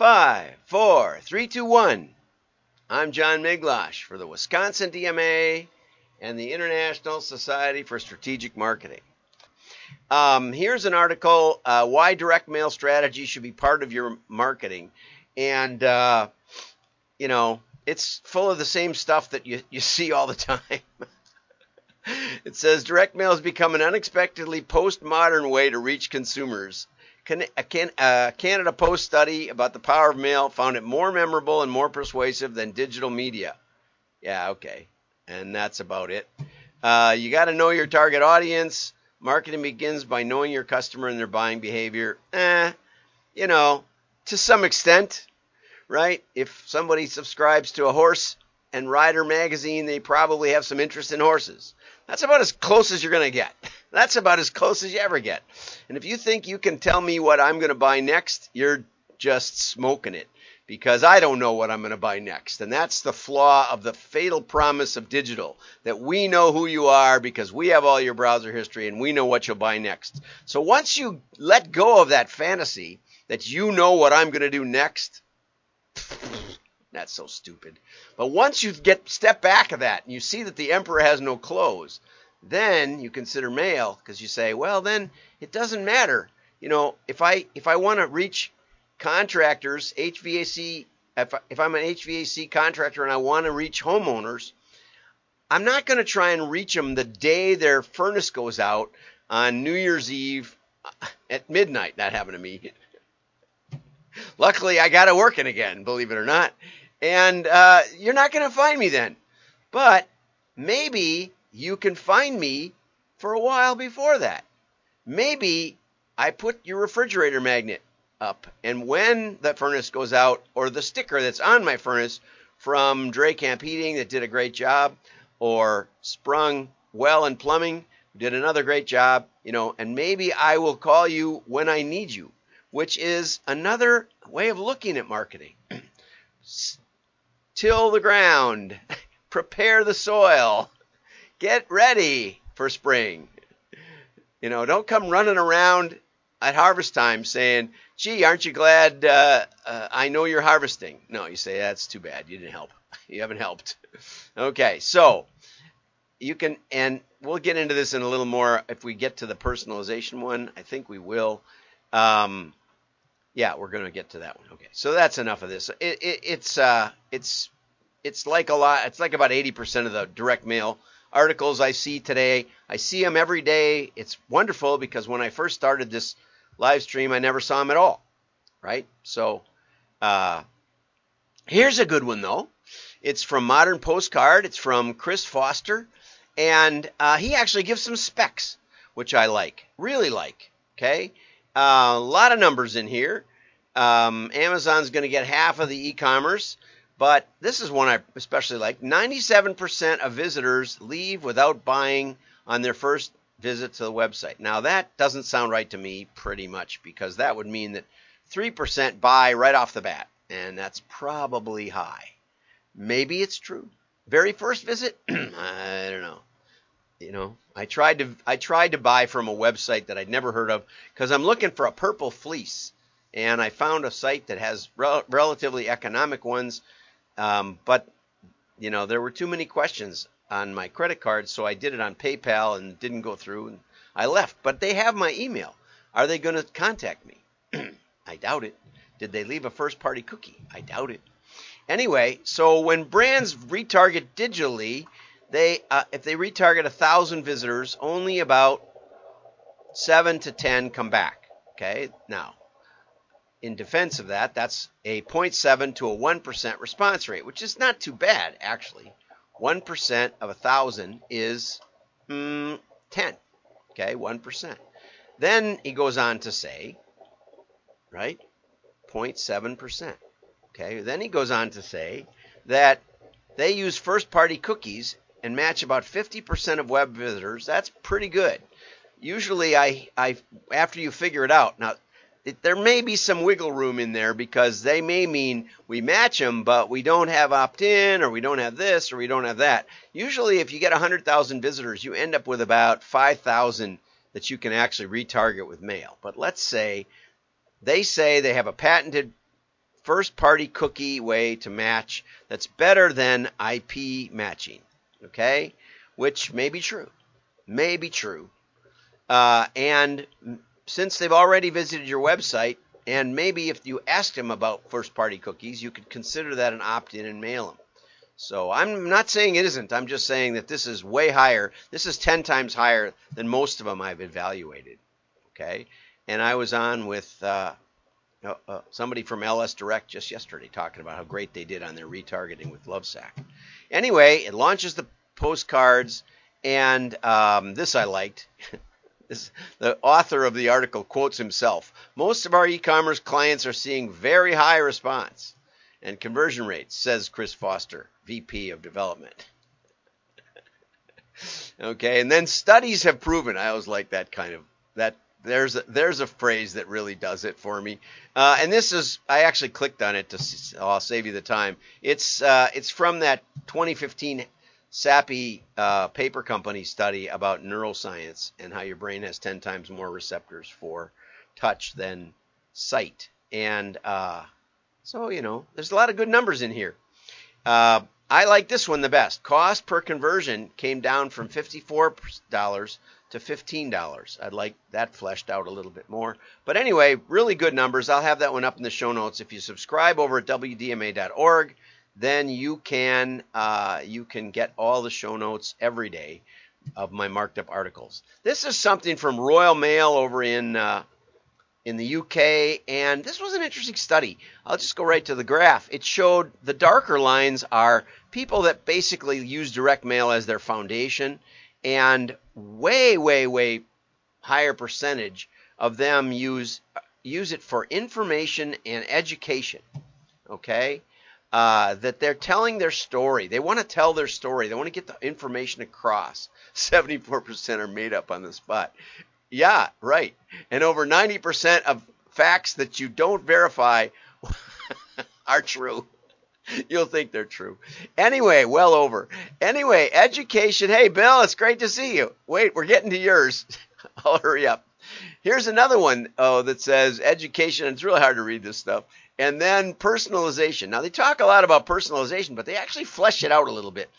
Five, four, three, two, one. I'm John Miglautsch for the Wisconsin DMA and the International Society for Strategic Marketing. Um, here's an article uh, why direct mail strategy should be part of your marketing. And, uh, you know, it's full of the same stuff that you, you see all the time. it says direct mail has become an unexpectedly postmodern way to reach consumers. A Canada Post study about the power of mail found it more memorable and more persuasive than digital media. Yeah, okay. And that's about it. Uh, you got to know your target audience. Marketing begins by knowing your customer and their buying behavior. Eh, you know, to some extent, right? If somebody subscribes to a horse and rider magazine, they probably have some interest in horses. That's about as close as you're going to get. That's about as close as you ever get. And if you think you can tell me what I'm going to buy next, you're just smoking it because I don't know what I'm going to buy next. And that's the flaw of the fatal promise of digital that we know who you are because we have all your browser history and we know what you'll buy next. So once you let go of that fantasy that you know what I'm going to do next, that's so stupid. But once you get step back of that and you see that the emperor has no clothes, then you consider mail because you say, well, then it doesn't matter. You know, if I if I want to reach contractors, HVAC, if, if I'm an HVAC contractor and I want to reach homeowners, I'm not going to try and reach them the day their furnace goes out on New Year's Eve uh, at midnight. That happened to me. Luckily, I got it working again, believe it or not. And uh, you're not going to find me then. But maybe you can find me for a while before that. Maybe I put your refrigerator magnet up. And when the furnace goes out, or the sticker that's on my furnace from Dre Camp Heating that did a great job, or Sprung Well and Plumbing did another great job, you know, and maybe I will call you when I need you, which is another way of looking at marketing. Till the ground, prepare the soil, get ready for spring. You know, don't come running around at harvest time saying, gee, aren't you glad uh, uh, I know you're harvesting? No, you say, that's too bad. You didn't help. You haven't helped. okay, so you can, and we'll get into this in a little more if we get to the personalization one. I think we will. Um, yeah, we're going to get to that one. Okay, so that's enough of this. It, it, it's uh, it's it's like a lot. It's like about 80% of the direct mail articles I see today. I see them every day. It's wonderful because when I first started this live stream, I never saw them at all. Right? So, uh, here's a good one though. It's from Modern Postcard. It's from Chris Foster, and uh, he actually gives some specs, which I like, really like. Okay, uh, a lot of numbers in here. Um, Amazon's going to get half of the e-commerce. But this is one I especially like. 97% of visitors leave without buying on their first visit to the website. Now, that doesn't sound right to me pretty much because that would mean that 3% buy right off the bat, and that's probably high. Maybe it's true. Very first visit? I don't know. You know, I tried to I tried to buy from a website that I'd never heard of because I'm looking for a purple fleece, and I found a site that has rel- relatively economic ones um, but you know, there were too many questions on my credit card, so I did it on PayPal and didn't go through, and I left. But they have my email. Are they going to contact me? I doubt it. Did they leave a first party cookie? I doubt it. Anyway, so when brands retarget digitally, they uh, if they retarget a thousand visitors, only about seven to ten come back. Okay, now in defense of that, that's a 0.7 to a 1% response rate, which is not too bad, actually. 1% of a 1,000 is mm, 10. Okay, 1%. Then he goes on to say, right, 0.7%. Okay, then he goes on to say that they use first party cookies and match about 50% of web visitors. That's pretty good. Usually, I, I after you figure it out, now there may be some wiggle room in there because they may mean we match them, but we don't have opt in, or we don't have this, or we don't have that. Usually, if you get 100,000 visitors, you end up with about 5,000 that you can actually retarget with mail. But let's say they say they have a patented first party cookie way to match that's better than IP matching. Okay? Which may be true. May be true. Uh, and since they've already visited your website, and maybe if you asked them about first party cookies, you could consider that an opt in and mail them. So I'm not saying it isn't. I'm just saying that this is way higher. This is 10 times higher than most of them I've evaluated. Okay? And I was on with uh, uh, uh, somebody from LS Direct just yesterday talking about how great they did on their retargeting with Lovesac. Anyway, it launches the postcards, and um, this I liked. the author of the article quotes himself. Most of our e-commerce clients are seeing very high response and conversion rates, says Chris Foster, VP of Development. okay, and then studies have proven. I always like that kind of that there's a, there's a phrase that really does it for me. Uh, and this is I actually clicked on it to I'll save you the time. It's uh, it's from that 2015 Sappi uh, paper company study about neuroscience and how your brain has 10 times more receptors for touch than sight. And uh, so you know there's a lot of good numbers in here. Uh, I like this one the best. Cost per conversion came down from $54 to $15. I'd like that fleshed out a little bit more. But anyway, really good numbers. I'll have that one up in the show notes. If you subscribe over at wdma.org, then you can uh, you can get all the show notes every day of my marked up articles. This is something from Royal Mail over in uh, in the UK, and this was an interesting study. I'll just go right to the graph. It showed the darker lines are people that basically use direct mail as their foundation and way, way, way higher percentage of them use use it for information and education. Okay, uh, that they're telling their story. They want to tell their story. They want to get the information across. 74% are made up on the spot. Yeah, right. And over 90% of facts that you don't verify are true. You'll think they're true. Anyway, well over. Anyway, education. Hey, Bill, it's great to see you. Wait, we're getting to yours. I'll hurry up. Here's another one oh, that says education. It's really hard to read this stuff. And then personalization. Now, they talk a lot about personalization, but they actually flesh it out a little bit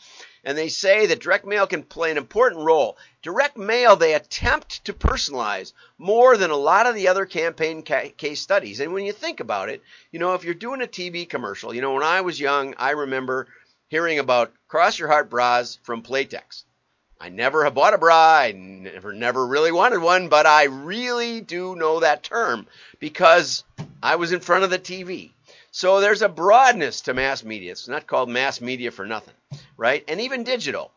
and they say that direct mail can play an important role. Direct mail, they attempt to personalize more than a lot of the other campaign ca- case studies. And when you think about it, you know, if you're doing a TV commercial, you know, when I was young, I remember hearing about cross your heart bras from Playtex. I never have bought a bra. I never, never really wanted one, but I really do know that term because I was in front of the TV. So there's a broadness to mass media. It's not called mass media for nothing right? And even digital.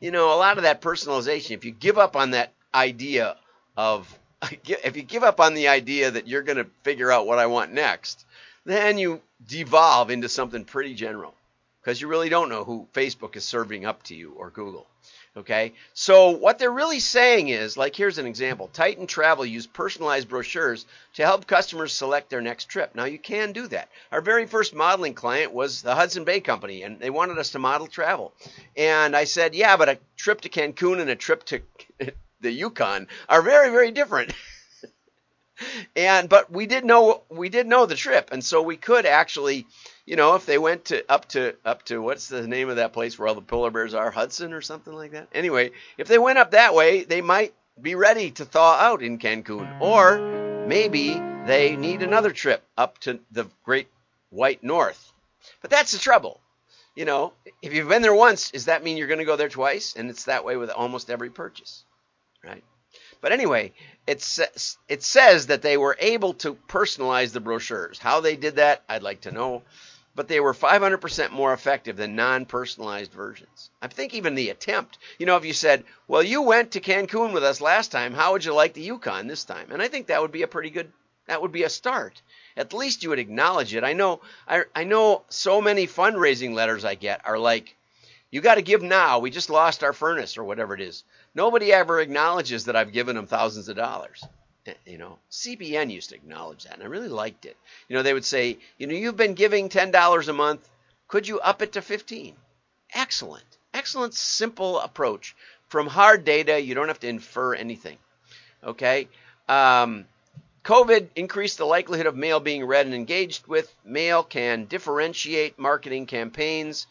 You know, a lot of that personalization, if you give up on that idea of, if you give up on the idea that you're going to figure out what I want next, then you devolve into something pretty general because you really don't know who Facebook is serving up to you or Google. Okay, so what they're really saying is like, here's an example Titan Travel used personalized brochures to help customers select their next trip. Now, you can do that. Our very first modeling client was the Hudson Bay Company, and they wanted us to model travel. And I said, yeah, but a trip to Cancun and a trip to the Yukon are very, very different. and but we did know we did know the trip, and so we could actually you know, if they went to up to up to what's the name of that place where all the polar bears are, Hudson or something like that. Anyway, if they went up that way, they might be ready to thaw out in Cancun, or maybe they need another trip up to the Great White North. But that's the trouble. You know, if you've been there once, does that mean you're going to go there twice? And it's that way with almost every purchase, right? But anyway, it says, it says that they were able to personalize the brochures. How they did that, I'd like to know but they were 500% more effective than non personalized versions. I think even the attempt, you know, if you said, well, you went to Cancun with us last time, how would you like the Yukon this time? And I think that would be a pretty good, that would be a start. At least you would acknowledge it. I know, I, I know so many fundraising letters I get are like, you got to give now. We just lost our furnace or whatever it is. Nobody ever acknowledges that I've given them thousands of dollars. You know, CBN used to acknowledge that, and I really liked it. You know, they would say, you know, you've been giving ten dollars a month. Could you up it to fifteen? Excellent, excellent, simple approach. From hard data, you don't have to infer anything. Okay. Um, COVID increased the likelihood of mail being read and engaged with. Mail can differentiate marketing campaigns.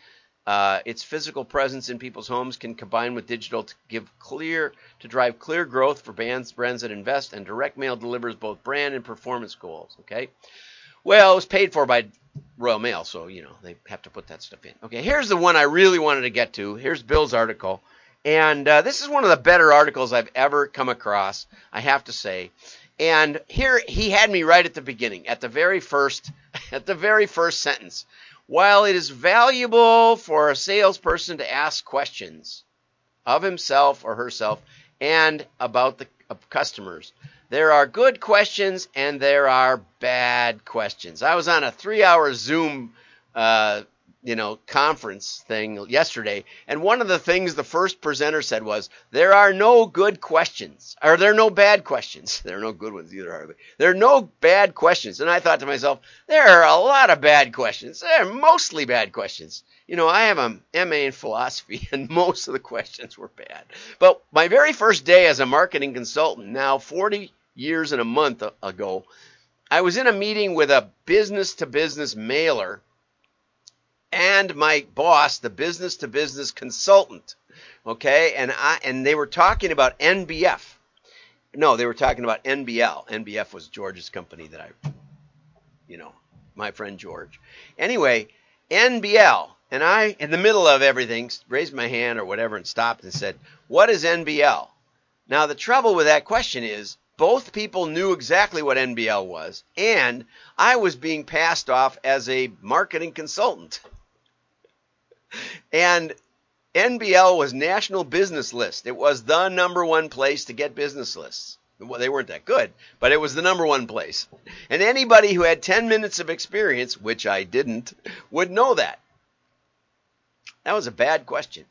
Uh, its physical presence in people's homes can combine with digital to give clear to drive clear growth for brands brands that invest. And direct mail delivers both brand and performance goals. Okay. Well, it was paid for by Royal Mail, so you know they have to put that stuff in. Okay, here's the one I really wanted to get to. Here's Bill's article, and uh, this is one of the better articles I've ever come across. I have to say. And here he had me right at the beginning, at the very first, at the very first sentence. While it is valuable for a salesperson to ask questions of himself or herself and about the customers, there are good questions and there are bad questions. I was on a three-hour Zoom uh, you know, conference thing yesterday, and one of the things the first presenter said was, "There are no good questions. Are there no bad questions? There are no good ones either, are there? There are no bad questions." And I thought to myself, there are a lot of bad questions. They're mostly bad questions. You know, I have a MA in philosophy, and most of the questions were bad. But my very first day as a marketing consultant, now 40 years and a month ago, I was in a meeting with a business to business mailer and my boss, the business to business consultant. Okay, and I and they were talking about NBF. No, they were talking about NBL. NBF was George's company that I, you know, my friend George. Anyway, NBL, and I, in the middle of everything, raised my hand or whatever and stopped and said, "What is NBL?" Now the trouble with that question is both people knew exactly what NBL was, and I was being passed off as a marketing consultant. And NBL was National Business List. It was the number one place to get business lists. Well, they weren't that good, but it was the number one place. And anybody who had 10 minutes of experience, which I didn't, would know that. That was a bad question.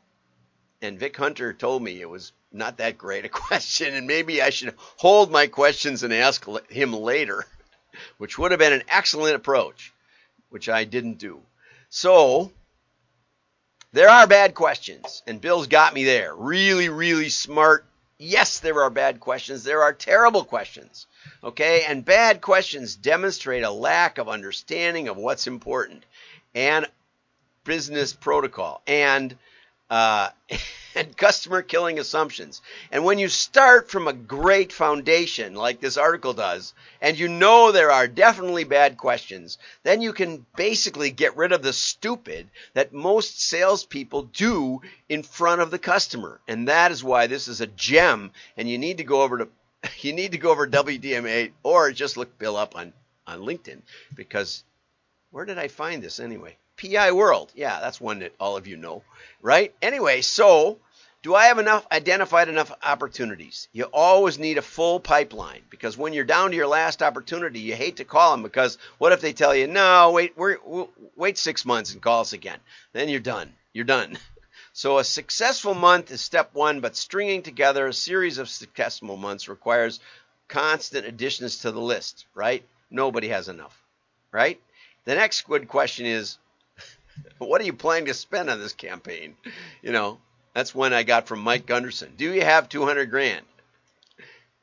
And Vic Hunter told me it was not that great a question, and maybe I should hold my questions and ask him later, which would have been an excellent approach, which I didn't do. So there are bad questions, and Bill's got me there. Really, really smart. Yes, there are bad questions. There are terrible questions. Okay, and bad questions demonstrate a lack of understanding of what's important and business protocol and uh, and customer killing assumptions. And when you start from a great foundation, like this article does, and you know there are definitely bad questions, then you can basically get rid of the stupid that most salespeople do in front of the customer. And that is why this is a gem. And you need to go over to you need to go over WDMA or just look Bill up on on LinkedIn because where did I find this anyway? PI World. Yeah, that's one that all of you know, right? Anyway, so do I have enough identified enough opportunities? You always need a full pipeline because when you're down to your last opportunity, you hate to call them because what if they tell you, "No, wait, we'll, wait 6 months and call us again." Then you're done. You're done. So a successful month is step 1, but stringing together a series of successful months requires constant additions to the list, right? Nobody has enough, right? The next good question is what are you planning to spend on this campaign? You know, that's when I got from Mike Gunderson. Do you have 200 grand?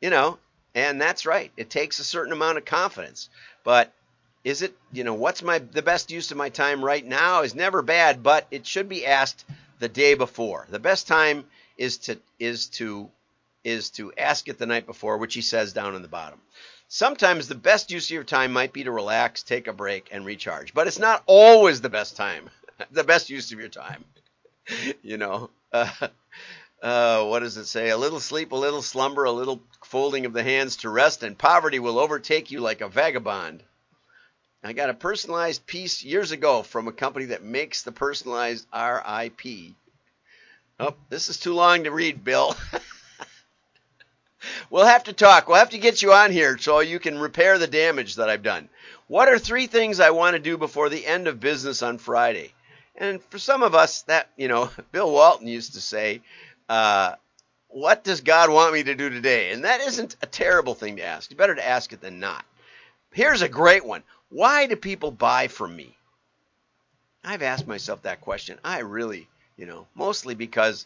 You know, and that's right. It takes a certain amount of confidence. But is it, you know, what's my the best use of my time right now is never bad, but it should be asked the day before. The best time is to is to is to ask it the night before, which he says down in the bottom. Sometimes the best use of your time might be to relax, take a break, and recharge. But it's not always the best time, the best use of your time. you know, uh, uh, what does it say? A little sleep, a little slumber, a little folding of the hands to rest, and poverty will overtake you like a vagabond. I got a personalized piece years ago from a company that makes the personalized RIP. Oh, this is too long to read, Bill. we'll have to talk. We'll have to get you on here so you can repair the damage that I've done. What are three things I want to do before the end of business on Friday? And for some of us, that, you know, Bill Walton used to say, uh, what does God want me to do today? And that isn't a terrible thing to ask. It's better to ask it than not. Here's a great one. Why do people buy from me? I've asked myself that question. I really, you know, mostly because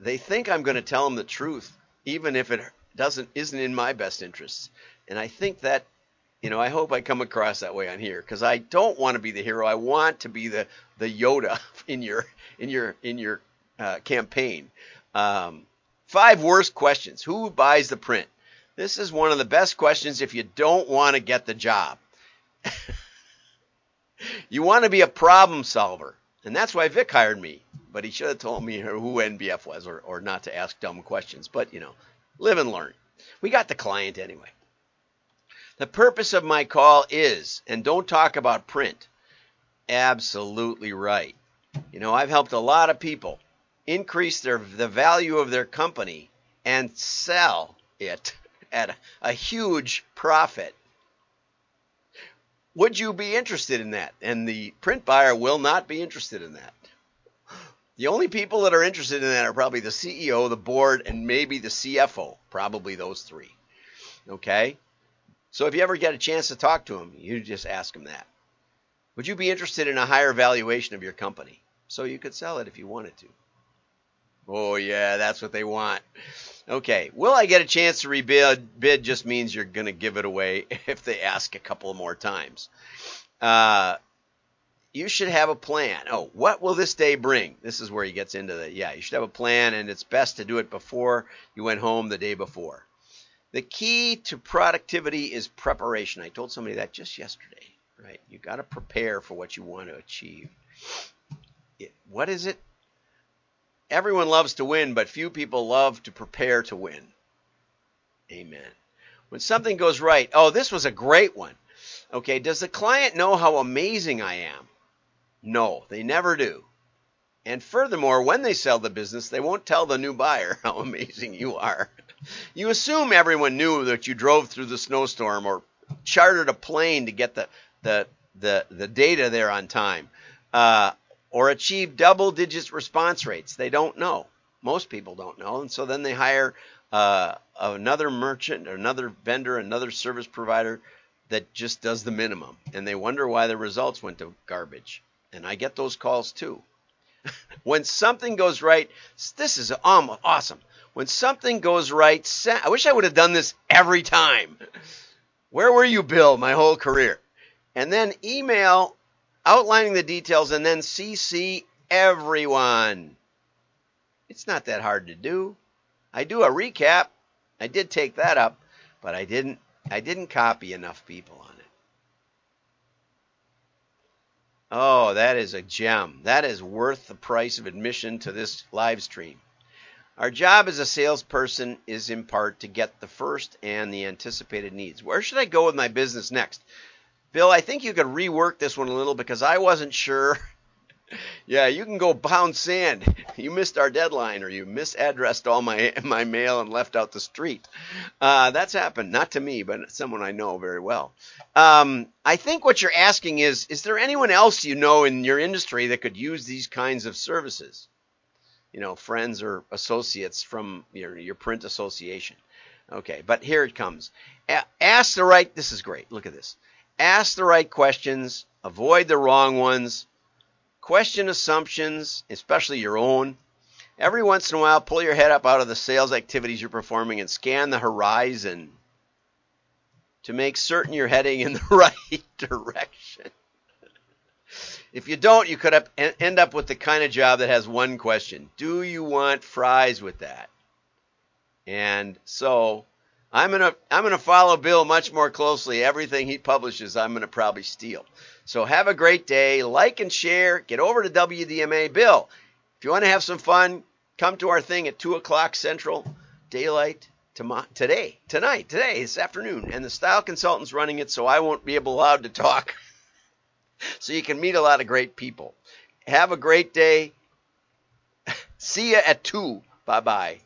they think I'm going to tell them the truth, even if it doesn't isn't in my best interests. And I think that, you know, I hope I come across that way on here because I don't want to be the hero. I want to be the the Yoda in your in your in your uh, campaign. Um, five worst questions. Who buys the print? This is one of the best questions if you don't want to get the job. you want to be a problem solver. And that's why Vic hired me. But he should have told me who NBF was or, or not to ask dumb questions. But, you know, live and learn. We got the client anyway. The purpose of my call is, and don't talk about print. Absolutely right. You know, I've helped a lot of people increase their the value of their company and sell it at a, huge profit. Would you be interested in that? And the print buyer will not be interested in that. The only people that are interested in that are probably the CEO, the board, and maybe the CFO. Probably those three. Okay? So if you ever get a chance to talk to him, you just ask him that. Would you be interested in a higher valuation of your company? So you could sell it if you wanted to. Oh, yeah, that's what they want. Okay, will I get a chance to rebid? Bid just means you're going to give it away if they ask a couple more times. Uh, you should have a plan. Oh, what will this day bring? This is where he gets into the, yeah, you should have a plan, and it's best to do it before you went home the day before. The key to productivity is preparation. I told somebody that just yesterday, right? You got to prepare for what you want to achieve. It, what is it? Everyone loves to win, but few people love to prepare to win. Amen. When something goes right, oh, this was a great one. Okay, does the client know how amazing I am? No, they never do. And furthermore, when they sell the business, they won't tell the new buyer how amazing you are. You assume everyone knew that you drove through the snowstorm or chartered a plane to get the the the, the data there on time. Uh, or achieve double digit response rates. They don't know. Most people don't know. And so then they hire uh, another merchant, another vendor, another service provider that just does the minimum. And they wonder why the results went to garbage. And I get those calls too. when something goes right, this is awesome. When something goes right, I wish I would have done this every time. Where were you, Bill, my whole career? And then email outlining the details, and then CC everyone. It's not that hard to do. I do a recap. I did take that up, but I didn't I didn't copy enough people on it. Oh, that is a gem. That is worth the price of admission to this live stream. Our job as a salesperson is in part to get the first and the anticipated needs. Where should I go with my business next? Bill, I think you could rework this one a little because I wasn't sure. yeah, you can go pound sand. You missed our deadline, or you misaddressed all my my mail and left out the street. Uh, that's happened, not to me, but someone I know very well. Um, I think what you're asking is: Is there anyone else you know in your industry that could use these kinds of services? You know, friends or associates from your your print association. Okay, but here it comes. A- ask the right. This is great. Look at this ask the right questions, avoid the wrong ones, question assumptions, especially your own. Every once in a while, pull your head up out of the sales activities you're performing and scan the horizon to make certain you're heading in the right direction. If you don't, you could end up with the kind of job that has one question Do you want fries with that? And so I'm gonna I'm gonna follow Bill much more closely. Everything he publishes, I'm gonna probably steal. So have a great day. Like and share. Get over to WDMA. Bill, if you want to have some fun, come to our thing at two o'clock Central, daylight today, tonight, today, this afternoon. And the style consultant's running it, so I won't be able allowed to talk. so you can meet a lot of great people. Have a great day. See you at two. Bye bye.